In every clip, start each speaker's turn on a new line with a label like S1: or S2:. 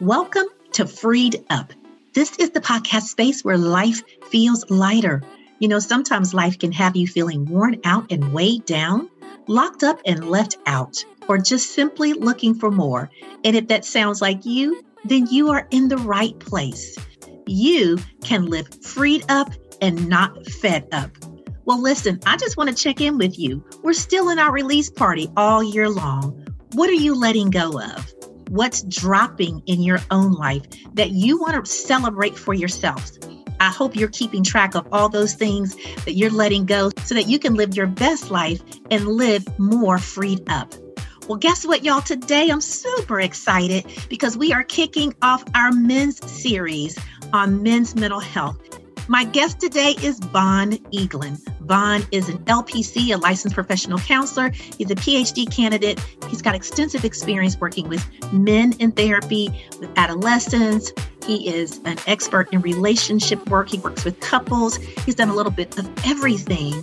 S1: Welcome to Freed Up. This is the podcast space where life feels lighter. You know, sometimes life can have you feeling worn out and weighed down, locked up and left out, or just simply looking for more. And if that sounds like you, then you are in the right place. You can live freed up and not fed up. Well, listen, I just want to check in with you. We're still in our release party all year long. What are you letting go of? What's dropping in your own life that you want to celebrate for yourself. I hope you're keeping track of all those things that you're letting go so that you can live your best life and live more freed up. Well, guess what, y'all? Today I'm super excited because we are kicking off our men's series on men's mental health. My guest today is Vaughn Eaglin. Vaughn is an LPC, a licensed professional counselor. He's a PhD candidate. He's got extensive experience working with men in therapy, with adolescents. He is an expert in relationship work. He works with couples. He's done a little bit of everything.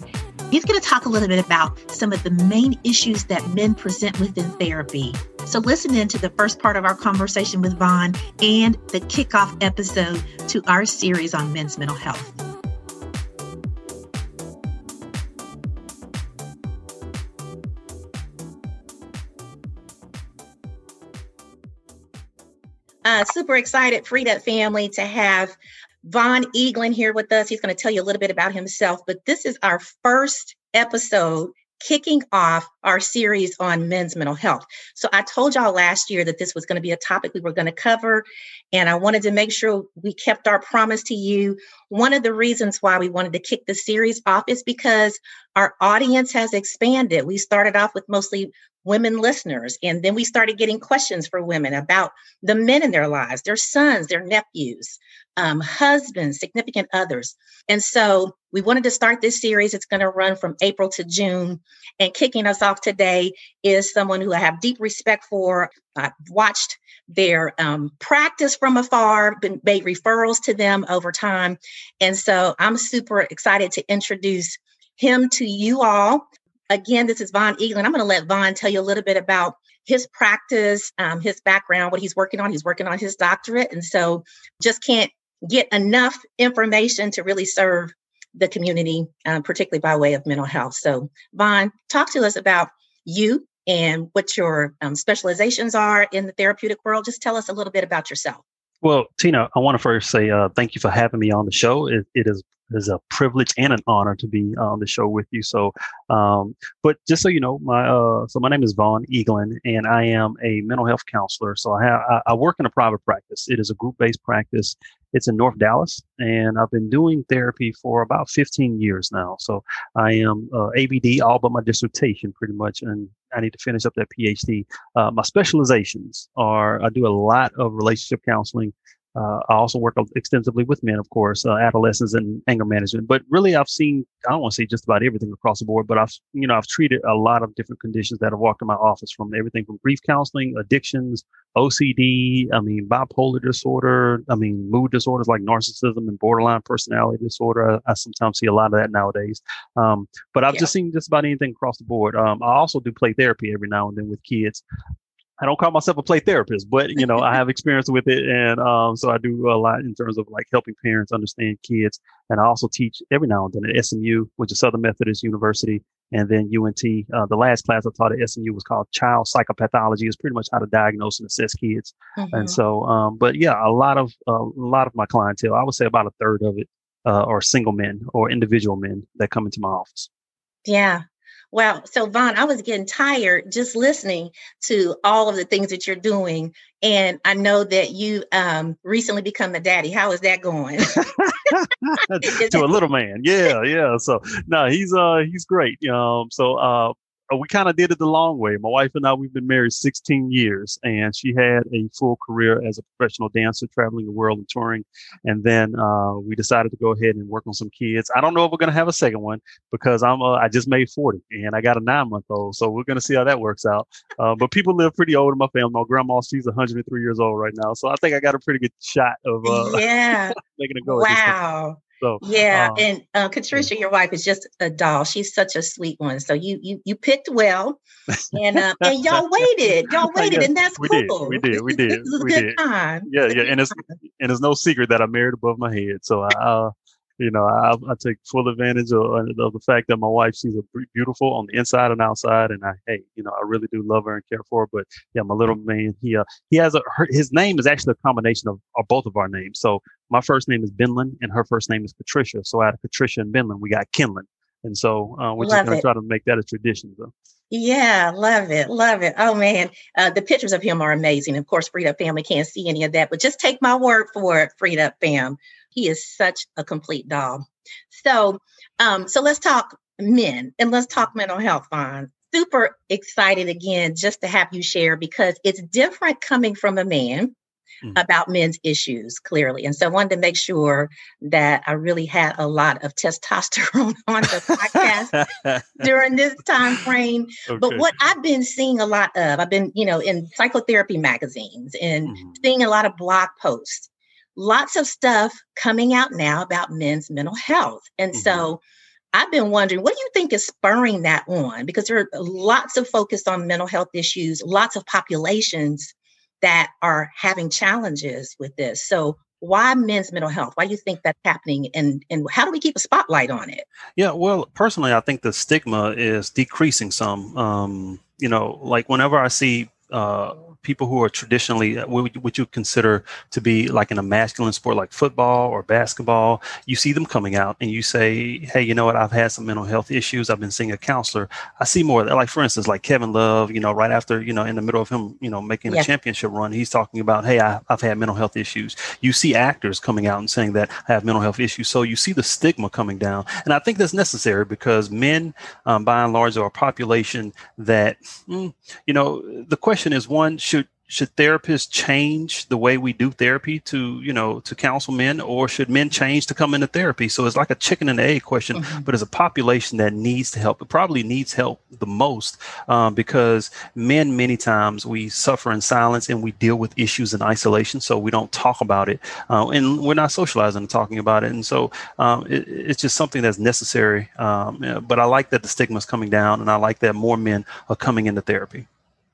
S1: He's going to talk a little bit about some of the main issues that men present within therapy. So, listen in to the first part of our conversation with Vaughn and the kickoff episode to our series on men's mental health. Uh, super excited, Freed Up family, to have Vaughn Eaglin here with us. He's going to tell you a little bit about himself, but this is our first episode kicking off our series on men's mental health. So I told y'all last year that this was going to be a topic we were going to cover, and I wanted to make sure we kept our promise to you. One of the reasons why we wanted to kick the series off is because our audience has expanded. We started off with mostly women listeners. And then we started getting questions for women about the men in their lives, their sons, their nephews, um, husbands, significant others. And so we wanted to start this series. It's going to run from April to June. And kicking us off today is someone who I have deep respect for. I've watched their um, practice from afar, been made referrals to them over time. And so I'm super excited to introduce him to you all. Again, this is Vaughn Eaglin. I'm going to let Vaughn tell you a little bit about his practice, um, his background, what he's working on. He's working on his doctorate. And so just can't get enough information to really serve the community, um, particularly by way of mental health. So, Vaughn, talk to us about you and what your um, specializations are in the therapeutic world. Just tell us a little bit about yourself.
S2: Well, Tina, I want to first say uh, thank you for having me on the show. it, it is is a privilege and an honor to be on the show with you. So, um, but just so you know, my uh, so my name is Vaughn Eaglin, and I am a mental health counselor. So I have I, I work in a private practice. It is a group based practice. It's in North Dallas, and I've been doing therapy for about 15 years now. So I am uh, ABD, all but my dissertation, pretty much, and I need to finish up that PhD. Uh, my specializations are I do a lot of relationship counseling. Uh, I also work extensively with men, of course, uh, adolescents and anger management. But really, I've seen I don't want to say just about everything across the board, but I've you know I've treated a lot of different conditions that have walked in my office, from everything from grief counseling, addictions, OCD, I mean bipolar disorder, I mean mood disorders like narcissism and borderline personality disorder. I, I sometimes see a lot of that nowadays. Um, but I've yeah. just seen just about anything across the board. Um, I also do play therapy every now and then with kids. I don't call myself a play therapist, but you know, I have experience with it, and um, so I do a lot in terms of like helping parents understand kids. And I also teach every now and then at SMU, which is Southern Methodist University, and then UNT. Uh, the last class I taught at SMU was called Child Psychopathology. It's pretty much how to diagnose and assess kids. Mm-hmm. And so, um, but yeah, a lot of uh, a lot of my clientele, I would say about a third of it, uh, are single men or individual men that come into my office.
S1: Yeah, Wow. So, Vaughn, I was getting tired just listening to all of the things that you're doing. And I know that you um, recently become a daddy. How is that going?
S2: to a little man. Yeah. Yeah. So, no, he's, uh, he's great. Um, so, uh, we kind of did it the long way. My wife and I, we've been married 16 years, and she had a full career as a professional dancer, traveling the world and touring. And then uh, we decided to go ahead and work on some kids. I don't know if we're going to have a second one because I'm uh, I just made 40 and I got a nine month old, so we're going to see how that works out. Uh, but people live pretty old in my family. My grandma, she's 103 years old right now, so I think I got a pretty good shot of uh,
S1: yeah
S2: making it go.
S1: Wow. So yeah, uh, and uh, Katricia, your wife, is just a doll. She's such a sweet one. So you you you picked well, and uh, and y'all waited, y'all waited, yes, and that's
S2: we
S1: cool.
S2: Did, we did, we did, it was a we good did. time. Yeah, yeah, and it's and it's no secret that I married above my head. So I, uh, you know, I, I take full advantage of, of, the fact that my wife, she's a beautiful on the inside and outside. And I, hey, you know, I really do love her and care for her. But yeah, my little man, he, uh, he has a, her, his name is actually a combination of, of both of our names. So my first name is Benlin and her first name is Patricia. So out of Patricia and Benlin, we got Kenlin. And so uh, we're love just going to try to make that a tradition. So.
S1: Yeah, love it, love it. Oh man, uh, the pictures of him are amazing. Of course, Freed Up Family can't see any of that, but just take my word for it, Freed Up Fam. He is such a complete doll. So, um, so let's talk men and let's talk mental health, Vaughn. Super excited again just to have you share because it's different coming from a man mm-hmm. about men's issues, clearly. And so I wanted to make sure that I really had a lot of testosterone on the podcast during this time frame. Okay. But what I've been seeing a lot of, I've been, you know, in psychotherapy magazines and mm-hmm. seeing a lot of blog posts lots of stuff coming out now about men's mental health. And mm-hmm. so I've been wondering, what do you think is spurring that on? Because there are lots of focus on mental health issues, lots of populations that are having challenges with this. So why men's mental health? Why do you think that's happening? And and how do we keep a spotlight on it?
S2: Yeah, well, personally, I think the stigma is decreasing some. Um, you know, like whenever I see uh, people who are traditionally uh, what would you consider to be like in a masculine sport like football or basketball you see them coming out and you say hey you know what? I've had some mental health issues. I've been seeing a counselor. I see more like for instance like kevin love you know right after you know in the middle of him you know making yeah. a championship run he's talking about hey I, i've had mental health issues. You see actors coming out and saying that i have mental health issues. So you see the stigma coming down. And i think that's necessary because men um, by and large are a population that mm, you know the question is one should therapists change the way we do therapy to you know to counsel men or should men change to come into therapy? So it's like a chicken and egg question mm-hmm. but as a population that needs to help. It probably needs help the most um, because men many times we suffer in silence and we deal with issues in isolation so we don't talk about it uh, and we're not socializing and talking about it and so um, it, it's just something that's necessary um, but i like that the stigma is coming down and i like that more men are coming into therapy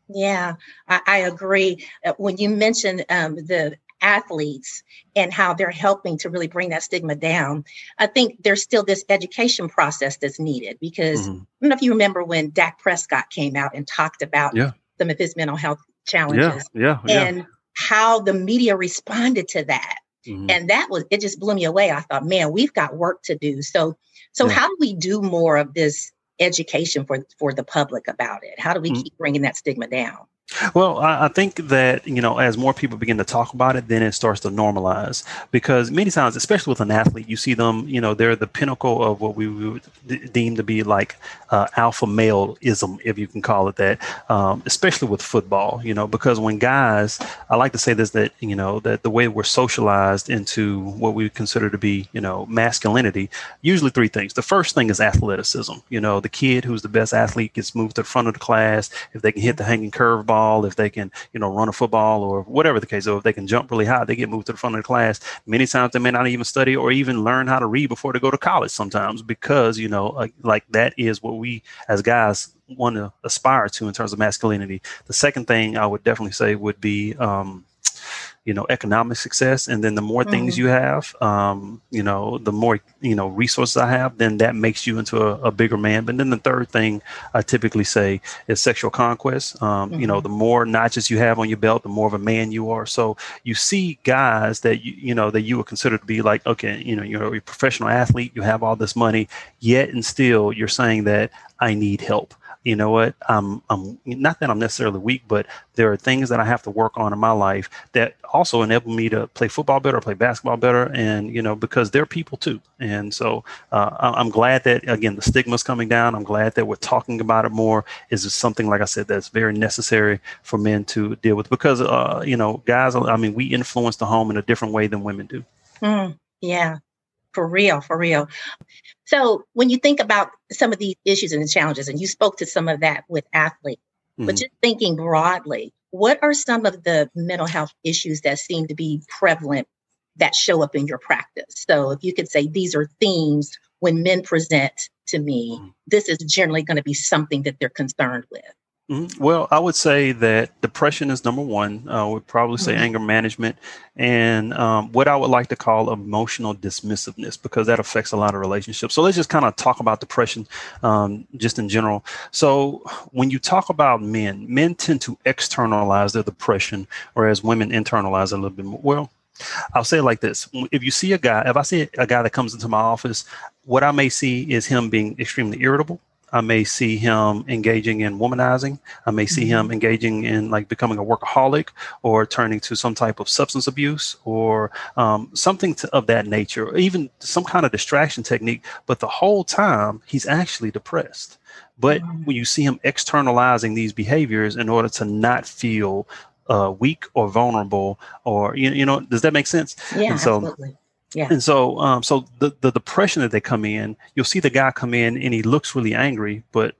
S1: yeah, I, I agree. Uh, when you mentioned um, the athletes and how they're helping to really bring that stigma down, I think there's still this education process that's needed because mm-hmm. I don't know if you remember when Dak Prescott came out and talked about yeah. some of his mental health challenges.
S2: Yeah, yeah,
S1: and how the media responded to that. Mm-hmm. And that was it just blew me away. I thought, man, we've got work to do. So so how do we do more of this education for for the public about it? How do we mm-hmm. keep bringing that stigma down?
S2: Well, I, think that you know, as more people begin to talk about it, then it starts to normalize. Because many times, especially with an athlete, you see them, you know, they're the pinnacle of what we would deem to be like uh, alpha maleism, if you can call it that. Um, especially with football, you know, because when guys, I like to say this that you know that the way we're socialized into what we consider to be, you know, masculinity, usually three things. The first thing is athleticism. You know, the kid who's the best athlete gets moved to the front of the class if they can hit the hanging curveball ball, if they can, you know, run a football or whatever the case, or if they can jump really high, they get moved to the front of the class. Many times they may not even study or even learn how to read before they go to college sometimes because, you know, like, like that is what we as guys want to aspire to in terms of masculinity. The second thing I would definitely say would be, um, you know economic success and then the more mm-hmm. things you have um, you know the more you know resources i have then that makes you into a, a bigger man but then the third thing i typically say is sexual conquest um, mm-hmm. you know mm-hmm. the more notches you have on your belt the more of a man you are so you see guys that you you know that you would consider to be like okay you know you're a professional athlete you have all this money yet and still you're saying that i need help you know what I'm, I'm not that i'm necessarily weak but there are things that i have to work on in my life that also enable me to play football better play basketball better and you know because they're people too. And so uh, i'm glad that again the stigma's coming down. I'm glad that we're talking about it more. Is something like i said that's very necessary for men to deal with because uh, you know guys i mean we influence the home in a different way than women do.
S1: Mm, yeah. For real, for real. So when you think about some of these issues and the challenges, and you spoke to some of that with athletes, mm-hmm. but just thinking broadly, what are some of the mental health issues that seem to be prevalent that show up in your practice. So if you could say these are themes when men present to me, mm-hmm. this is generally going to be something that they're concerned with.
S2: Mm-hmm. Well, I would say that depression is number one. I would probably say mm-hmm. anger management and um, what I would like to call emotional dismissiveness because that affects a lot of relationships. So let's just kind of talk about depression um, just in general. So when you talk about men, men tend to externalize their depression, whereas women internalize a little bit more. Well, I'll say it like this. If you see a guy, if I see a guy that comes into my office, what I may see is him being extremely irritable I may see him engaging in womanizing. I may see him mm-hmm. engaging in like becoming a workaholic or turning to some type of substance abuse or um, something to, of that nature, or even some kind of distraction technique. But the whole time, he's actually depressed. But when you see him externalizing these behaviors in order to not feel uh, weak or vulnerable, or you, you know, does that make sense?
S1: Yeah, so, absolutely.
S2: Yeah. And so, um, so the, the depression that they come in, you'll see the guy come in and he looks really angry, but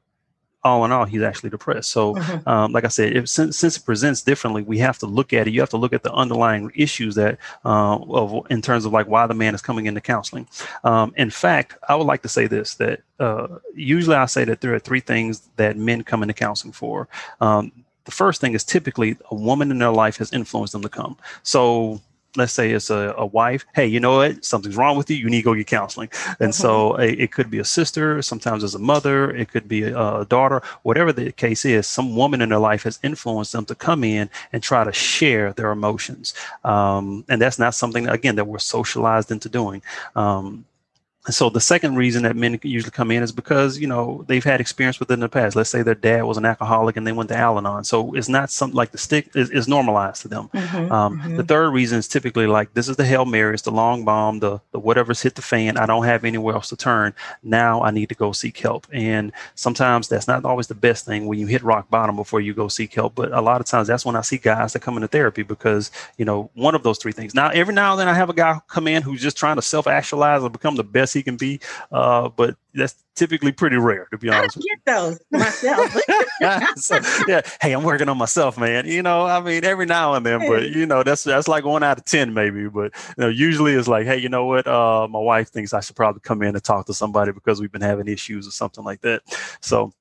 S2: all in all, he's actually depressed. So, mm-hmm. um, like I said, if, since, since it presents differently, we have to look at it. You have to look at the underlying issues that, uh, of in terms of like why the man is coming into counseling. Um, in fact, I would like to say this: that uh, usually I say that there are three things that men come into counseling for. Um, the first thing is typically a woman in their life has influenced them to come. So let's say it's a, a wife hey you know what? Something's wrong with you. You need to go get counseling. And so mm-hmm. a, it could be a sister sometimes as a mother it could be a, a, daughter. Whatever the case is some woman in their life has influenced them to come in and try to share their emotions. Um, and that's not something again that we're socialized into doing. Um, so the second reason that men usually come in is because you know they've had experience with it in the past. Let's say their dad was an alcoholic and they went to Al-Anon, so it's not something like the stick is, is normalized to them. Mm-hmm, um, mm-hmm. The third reason is typically like this is the hail mary, it's the long bomb, the the whatever's hit the fan. I don't have anywhere else to turn. Now I need to go seek help, and sometimes that's not always the best thing when you hit rock bottom before you go seek help. But a lot of times that's when I see guys that come into therapy because you know one of those three things. Now every now and then I have a guy come in who's just trying to self actualize and become the best he can be. Uh, but that's typically pretty rare, to be honest.
S1: I get those myself.
S2: so, yeah, hey, I'm working on myself, man. You know, I mean, every now and then, but you know, that's that's like one out of ten, maybe. But you know, usually it's like, hey, you know what? Uh, my wife thinks I should probably come in and talk to somebody because we've been having issues or something like that. So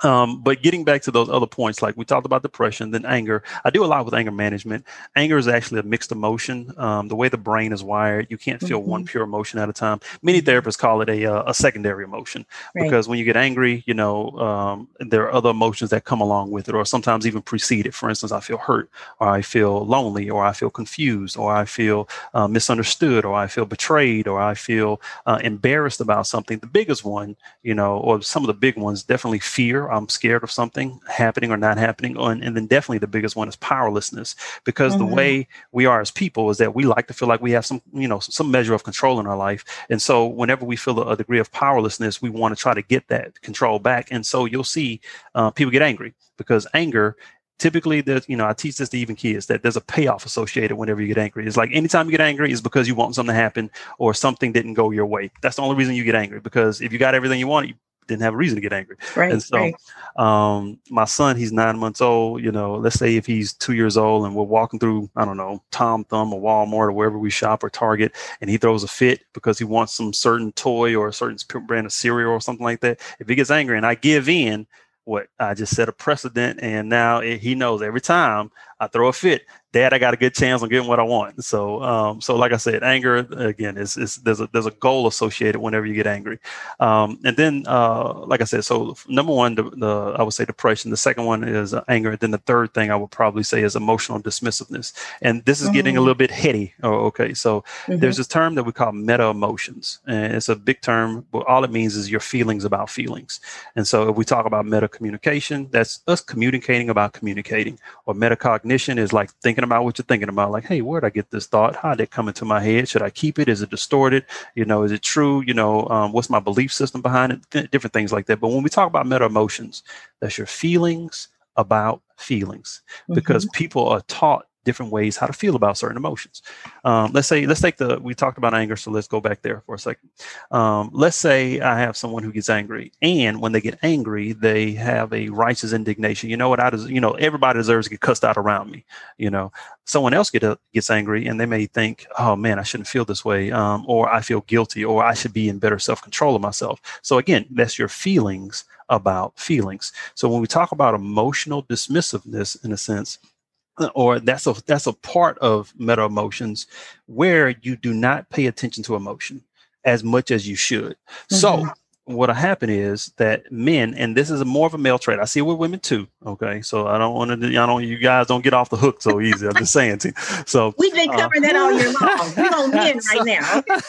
S2: um, but getting back to those other points, like we talked about depression, then anger. I do a lot with anger management. Anger is actually a mixed emotion. Um, the way the brain is wired, you can't feel mm-hmm. one pure emotion at a time. Many therapists call it a, uh, a secondary emotion right. because when you get angry, you know, um, there are other emotions that come along with it, or sometimes even precede it. For instance, I feel hurt, or I feel lonely, or I feel confused, or I feel uh, misunderstood, or I feel betrayed, or I feel uh, embarrassed about something. The biggest one, you know, or some of the big ones, definitely fear I'm scared of something happening or not happening. And, and then definitely the biggest one is powerlessness, because mm-hmm. the way we are as people is that we like to feel like we have some, you know, some measure of control in our life. And so whenever we feel a, a degree of powerlessness, we want to try to get that control back. And so you'll see uh, people get angry because anger typically there's you know i teach this to even kids that there's a payoff associated whenever you get angry it's like anytime you get angry is because you want something to happen or something didn't go your way that's the only reason you get angry because if you got everything you want you didn't have a reason to get angry.
S1: Right.
S2: And so,
S1: right.
S2: um, my son, he's nine months old. You know, let's say if he's two years old and we're walking through, I don't know, Tom Thumb or Walmart or wherever we shop or Target, and he throws a fit because he wants some certain toy or a certain brand of cereal or something like that. If he gets angry and I give in, what I just set a precedent, and now it, he knows every time I throw a fit, Dad, I got a good chance on getting what I want. So, um, so like I said, anger again is, is there's a there's a goal associated whenever you get angry, um, and then uh, like I said, so number one, the, the, I would say depression. The second one is uh, anger. Then the third thing I would probably say is emotional dismissiveness, and this is mm-hmm. getting a mm-hmm. little bit heady. Oh, okay, so mm-hmm. there's this term that we call meta emotions, and it's a big term, but all it means is your feelings about feelings. And so if we talk about meta communication, that's us communicating about communicating, or metacognition is like thinking thinking about what you're thinking about. Like, hey, where'd I get this thought? How did it come into my head? Should I keep it? Is it distorted? You know, is it true? You know, um, what's my belief system behind it? Th- different things like that. But when we talk about meta emotions, that's your feelings about feelings because mm-hmm. people are taught different ways how to feel about certain emotions. Um, let's say, let's take the, we talked about anger, so let's go back there for a second. Um, let's say I have someone who gets angry, and when they get angry, they have a righteous indignation. You know what? I des- you know, everybody deserves to get cussed out around me. You know, someone else get a, gets angry, and they may think, oh man, I shouldn't feel this way, um, or I feel guilty, or I should be in better self control of myself. So again, that's your feelings about feelings. So when we talk about emotional dismissiveness, in a sense, or that's a that's a part of meta emotions where you do not pay attention to emotion as much as you should. Mm-hmm. So what'll happen is that men, and this is a more of a male trait. I see it with women too. Okay, so I don't want to. I don't. You guys don't get off the hook so easy. I'm just saying. To, so
S1: we've been uh, covering uh, that all year long. We're on men so, right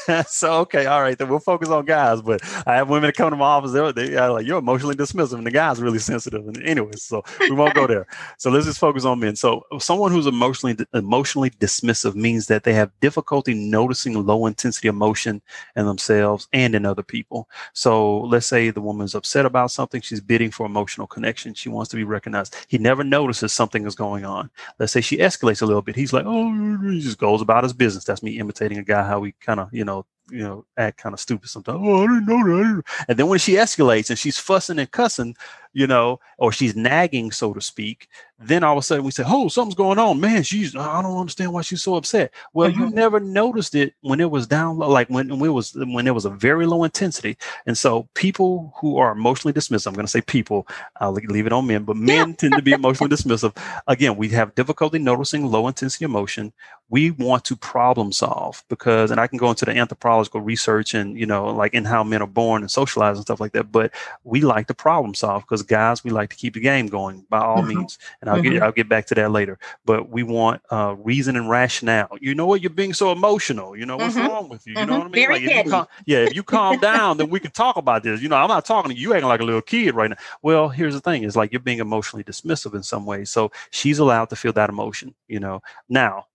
S2: now. so okay, all right. Then we'll focus on guys. But I have women that come to my office. They're, they are like, you're emotionally dismissive, and the guy's really sensitive. And anyways, so we won't go there. So let's just focus on men. So someone who's emotionally emotionally dismissive means that they have difficulty noticing low intensity emotion in themselves and in other people. So let's say the woman's upset about something. She's bidding for emotional connection. She wants to be recognized. He never notices something is going on. Let's say she escalates a little bit. He's like, oh, he just goes about his business. That's me imitating a guy how we kind of, you know, you know, act kind of stupid sometimes. Oh, I didn't know that. And then when she escalates and she's fussing and cussing, you know, or she's nagging, so to speak, then all of a sudden we say, "Oh, something's going on, man." She's I don't understand why she's so upset. Well, mm-hmm. you never noticed it when it was down low, like when, when it was when it was a very low intensity. And so, people who are emotionally dismissive, I'm going to say people, I'll leave it on men, but men tend to be emotionally dismissive. Again, we have difficulty noticing low intensity emotion. We want to problem solve because, and I can go into the anthropological research and you know, like in how men are born and socialized and stuff like that. But we like to problem solve because guys, we like to keep the game going by all mm-hmm. means. And I'll mm-hmm. get I'll get back to that later. But we want uh, reason and rationale. You know what? You're being so emotional. You know what's mm-hmm. wrong with you? You know mm-hmm. what I mean?
S1: Very
S2: like, if calm, yeah, if you calm down, then we can talk about this. You know, I'm not talking to you acting like a little kid right now. Well, here's the thing: is like you're being emotionally dismissive in some ways. So she's allowed to feel that emotion. You know, now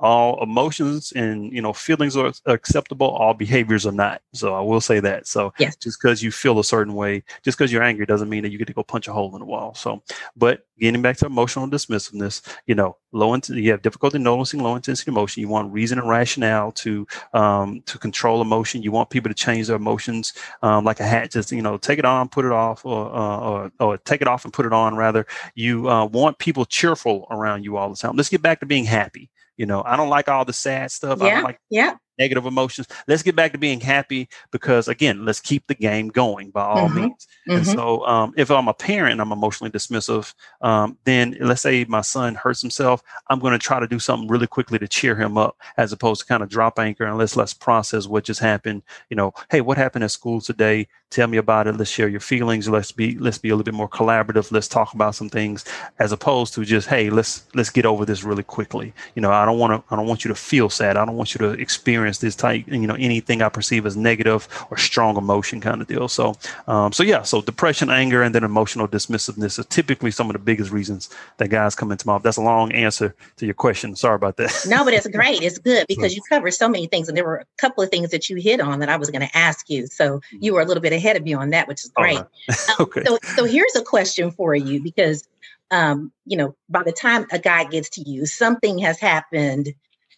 S2: all emotions and you know feelings are acceptable all behaviors are not. So i will say that. So
S1: yes.
S2: just because you feel a certain way just because you're angry doesn't mean that you get to go punch a hole in the wall. So but getting back to emotional dismissiveness you know low int- you have difficulty noticing low intensity emotion. You want reason and rationale to um, to control emotion. You want people to change their emotions um, like a hat just you know take it on put it off or, uh, or, or take it off and put it on rather. You uh, want people cheerful around you all the time. Let's get back to being happy you know, I don't like all the sad stuff.
S1: Yeah,
S2: I don't like
S1: yeah.
S2: Negative emotions. Let's get back to being happy because again, let's keep the game going by all mm-hmm. means. Mm-hmm. And so um, if I'm a parent I'm emotionally dismissive, um, then let's say my son hurts himself, I'm going to try to do something really quickly to cheer him up as opposed to kind of drop anchor and let's let's process what just happened. You know, hey, what happened at school today? tell me about it let's share your feelings let's be let's be a little bit more collaborative let's talk about some things as opposed to just hey let's let's get over this really quickly you know i don't want to i don't want you to feel sad i don't want you to experience this type you know anything i perceive as negative or strong emotion kind of deal. So um, so yeah so depression anger and then emotional dismissiveness are typically some of the biggest reasons that guys come into my office. that's a long answer to your question. Sorry about that.
S1: No but it's great. It's good because you covered so many things and there were a couple of things that you hit on that i was going to ask you. So you were a little bit ahead of me on that, which is great. Uh, okay. Um, so, so here's a question for you because, um, you know, by the time a guy gets to you, something has happened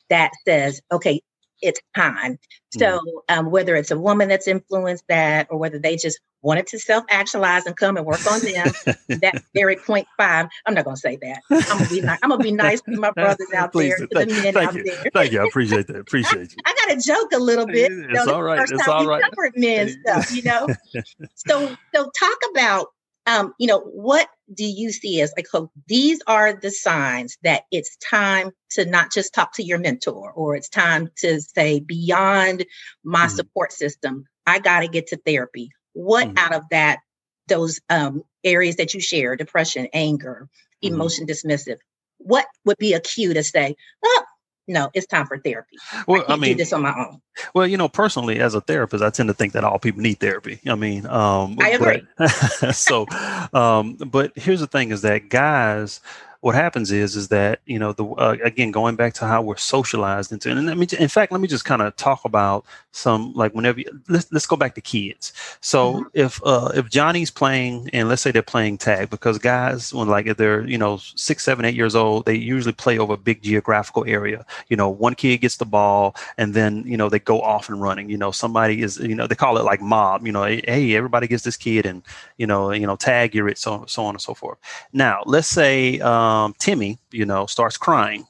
S1: that says, okay, it's time. So mm. um, whether it's a woman that's influenced that, or whether they just wanted to self-actualize and come and work on them, that very point five. I'm not going to say that. I'm going to be nice. I'm to be nice to my brothers out
S2: Please,
S1: there,
S2: to thank, the men out you. there. Thank you. I appreciate that. Appreciate you.
S1: I, got to joke a little bit.
S2: It's you know, all right. First it's time all right.
S1: men stuff, you know. so, so talk about um, you know, what do you see as like, oh, these are the signs that it's time to not just talk to your mentor or it's time to say, beyond my mm. support system, I got to get to therapy. What mm. out of that, those um, areas that you share, depression, anger, mm. emotion dismissive, what would be a cue to say, oh, no, it's time for therapy. Well, I, I mean, do this on my own.
S2: Well, you know, personally, as a therapist, I tend to think that all people need therapy. I mean, um,
S1: I agree.
S2: But, so, um, but here's the thing: is that guys what happens is is that you know the uh, again going back to how we're socialized into and I mean in fact let me just kind of talk about some like whenever you, let's let's go back to kids. So mm-hmm. if uh, if Johnny's playing and let's say they're playing tag because guys when like if they're you know six seven eight years old they usually play over a big geographical area. You know one kid gets the ball and then you know they go off and running. You know somebody is you know they call it like mob. You know hey everybody gets this kid and you know you know tag you're it so so on and so forth. Now let's say um, Timmy you know starts crying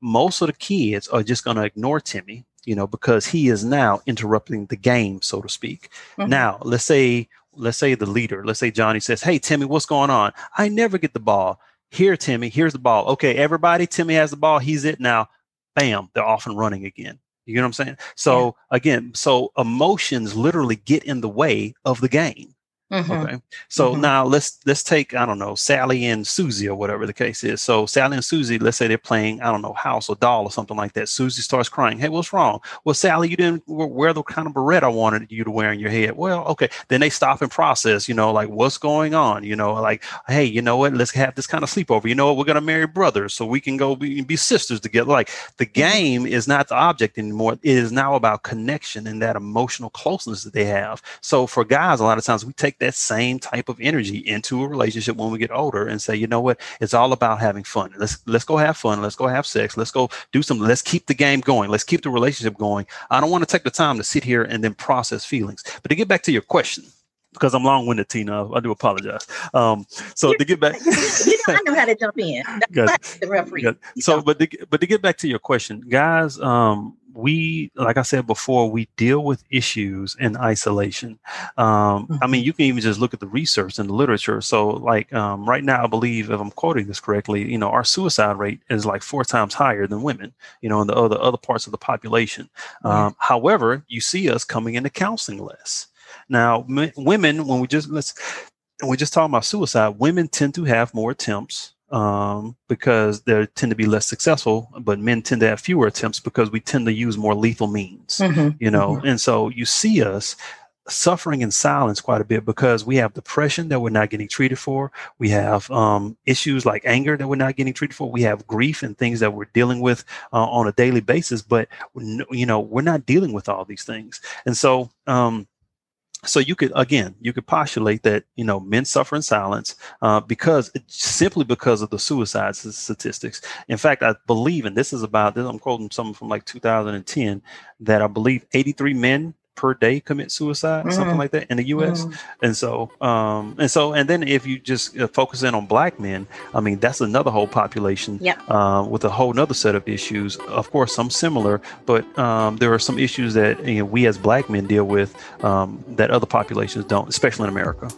S2: most of the kids are just going to ignore Timmy you know, because he is now interrupting the game, so to speak. Mm-hmm. Now, let's say, let's say the leader, let's say Johnny says, Hey, Timmy, what's going on? I never get the ball. Here, Timmy, here's the ball. Okay, everybody, Timmy has the ball. He's it now. Bam, they're off and running again. You know what I'm saying? So yeah. again, so emotions literally get in the way of the game. Mm-hmm. Okay. So mm-hmm. now let's let's take I don't know Sally and Susie or whatever the case is. So Sally and Susie, let's say they're playing I don't know house or doll or something like that. Susie starts crying. Hey, what's wrong? Well, Sally, you didn't wear the kind of beret I wanted you to wear in your head. Well, okay. Then they stop and process. You know, like what's going on? You know, like hey, you know what? Let's have this kind of sleepover. You know what? We're gonna marry brothers so we can go be, be sisters together. Like the mm-hmm. game is not the object anymore. It is now about connection and that emotional closeness that they have. So for guys, a lot of times we take that same type of energy into a relationship when we get older and say, you know what, it's all about having fun. Let's let's go have fun. Let's go have sex. Let's go do something. Let's keep the game going. Let's keep the relationship going. I don't want to take the time to sit here and then process feelings. But to get back to your question, because I'm long-winded, Tina. I do apologize. Um, so to get back,
S1: you know, I know how to jump in.
S2: the referee. So, but to, but to get back to your question, guys, um, we like i said before we deal with issues in isolation um, mm-hmm. i mean mm-hmm. you can even just look at the research and the literature so like um, right now i believe if i'm quoting this correctly you know our suicide rate is like four times higher than women you know in the other other parts of the population um, however you see us coming into counseling less now m- women when we just let's we just talking about suicide women tend to have more attempts um, because they tend to be less successful, but men tend to have fewer attempts because we tend to use more lethal means, mm-hmm. you know. Mm-hmm. And so you see us suffering in silence quite a bit because we have depression that we're not getting treated for. We have um, issues like anger that we're not getting treated for. We have grief and things that we're dealing with uh, on a daily basis, but you know we're not dealing with all these things. And so um, so you could again you could postulate that you know men suffer in silence uh, because simply because of the suicide statistics. In fact i believe and this is about this i'm quoting something from like 2010 that i believe 83 men per day commit suicide, mm-hmm. something like that in the U.S. Mm-hmm. And so, um, and so, and then if you just uh, focus in on black men, I mean, that's another whole population
S1: yep.
S2: uh, with a whole other set of issues. Of course, some similar, but um, there are some issues that you know, we as black men deal with um, that other populations don't, especially in America.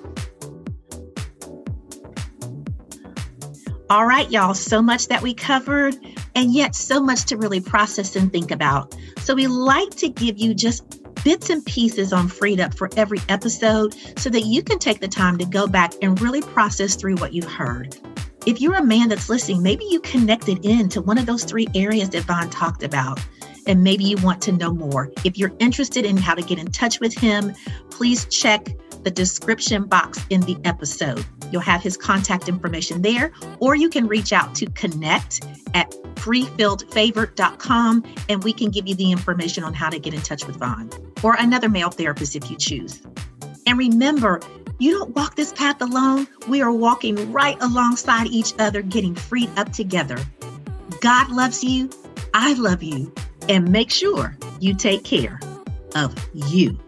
S1: All right, y'all, so much that we covered, and yet so much to really process and think about. So, we like to give you just bits and pieces on Freed Up for every episode so that you can take the time to go back and really process through what you heard. If you're a man that's listening, maybe you connected in to one of those three areas that Vaughn talked about, and maybe you want to know more. If you're interested in how to get in touch with him, please check the description box in the episode. You'll have his contact information there, or you can reach out to connect at freefieldfavor.com and we can give you the information on how to get in touch with Vaughn or another male therapist if you choose. And remember, you don't walk this path alone. We are walking right alongside each other, getting freed up together. God loves you. I love you. And make sure you take care of you.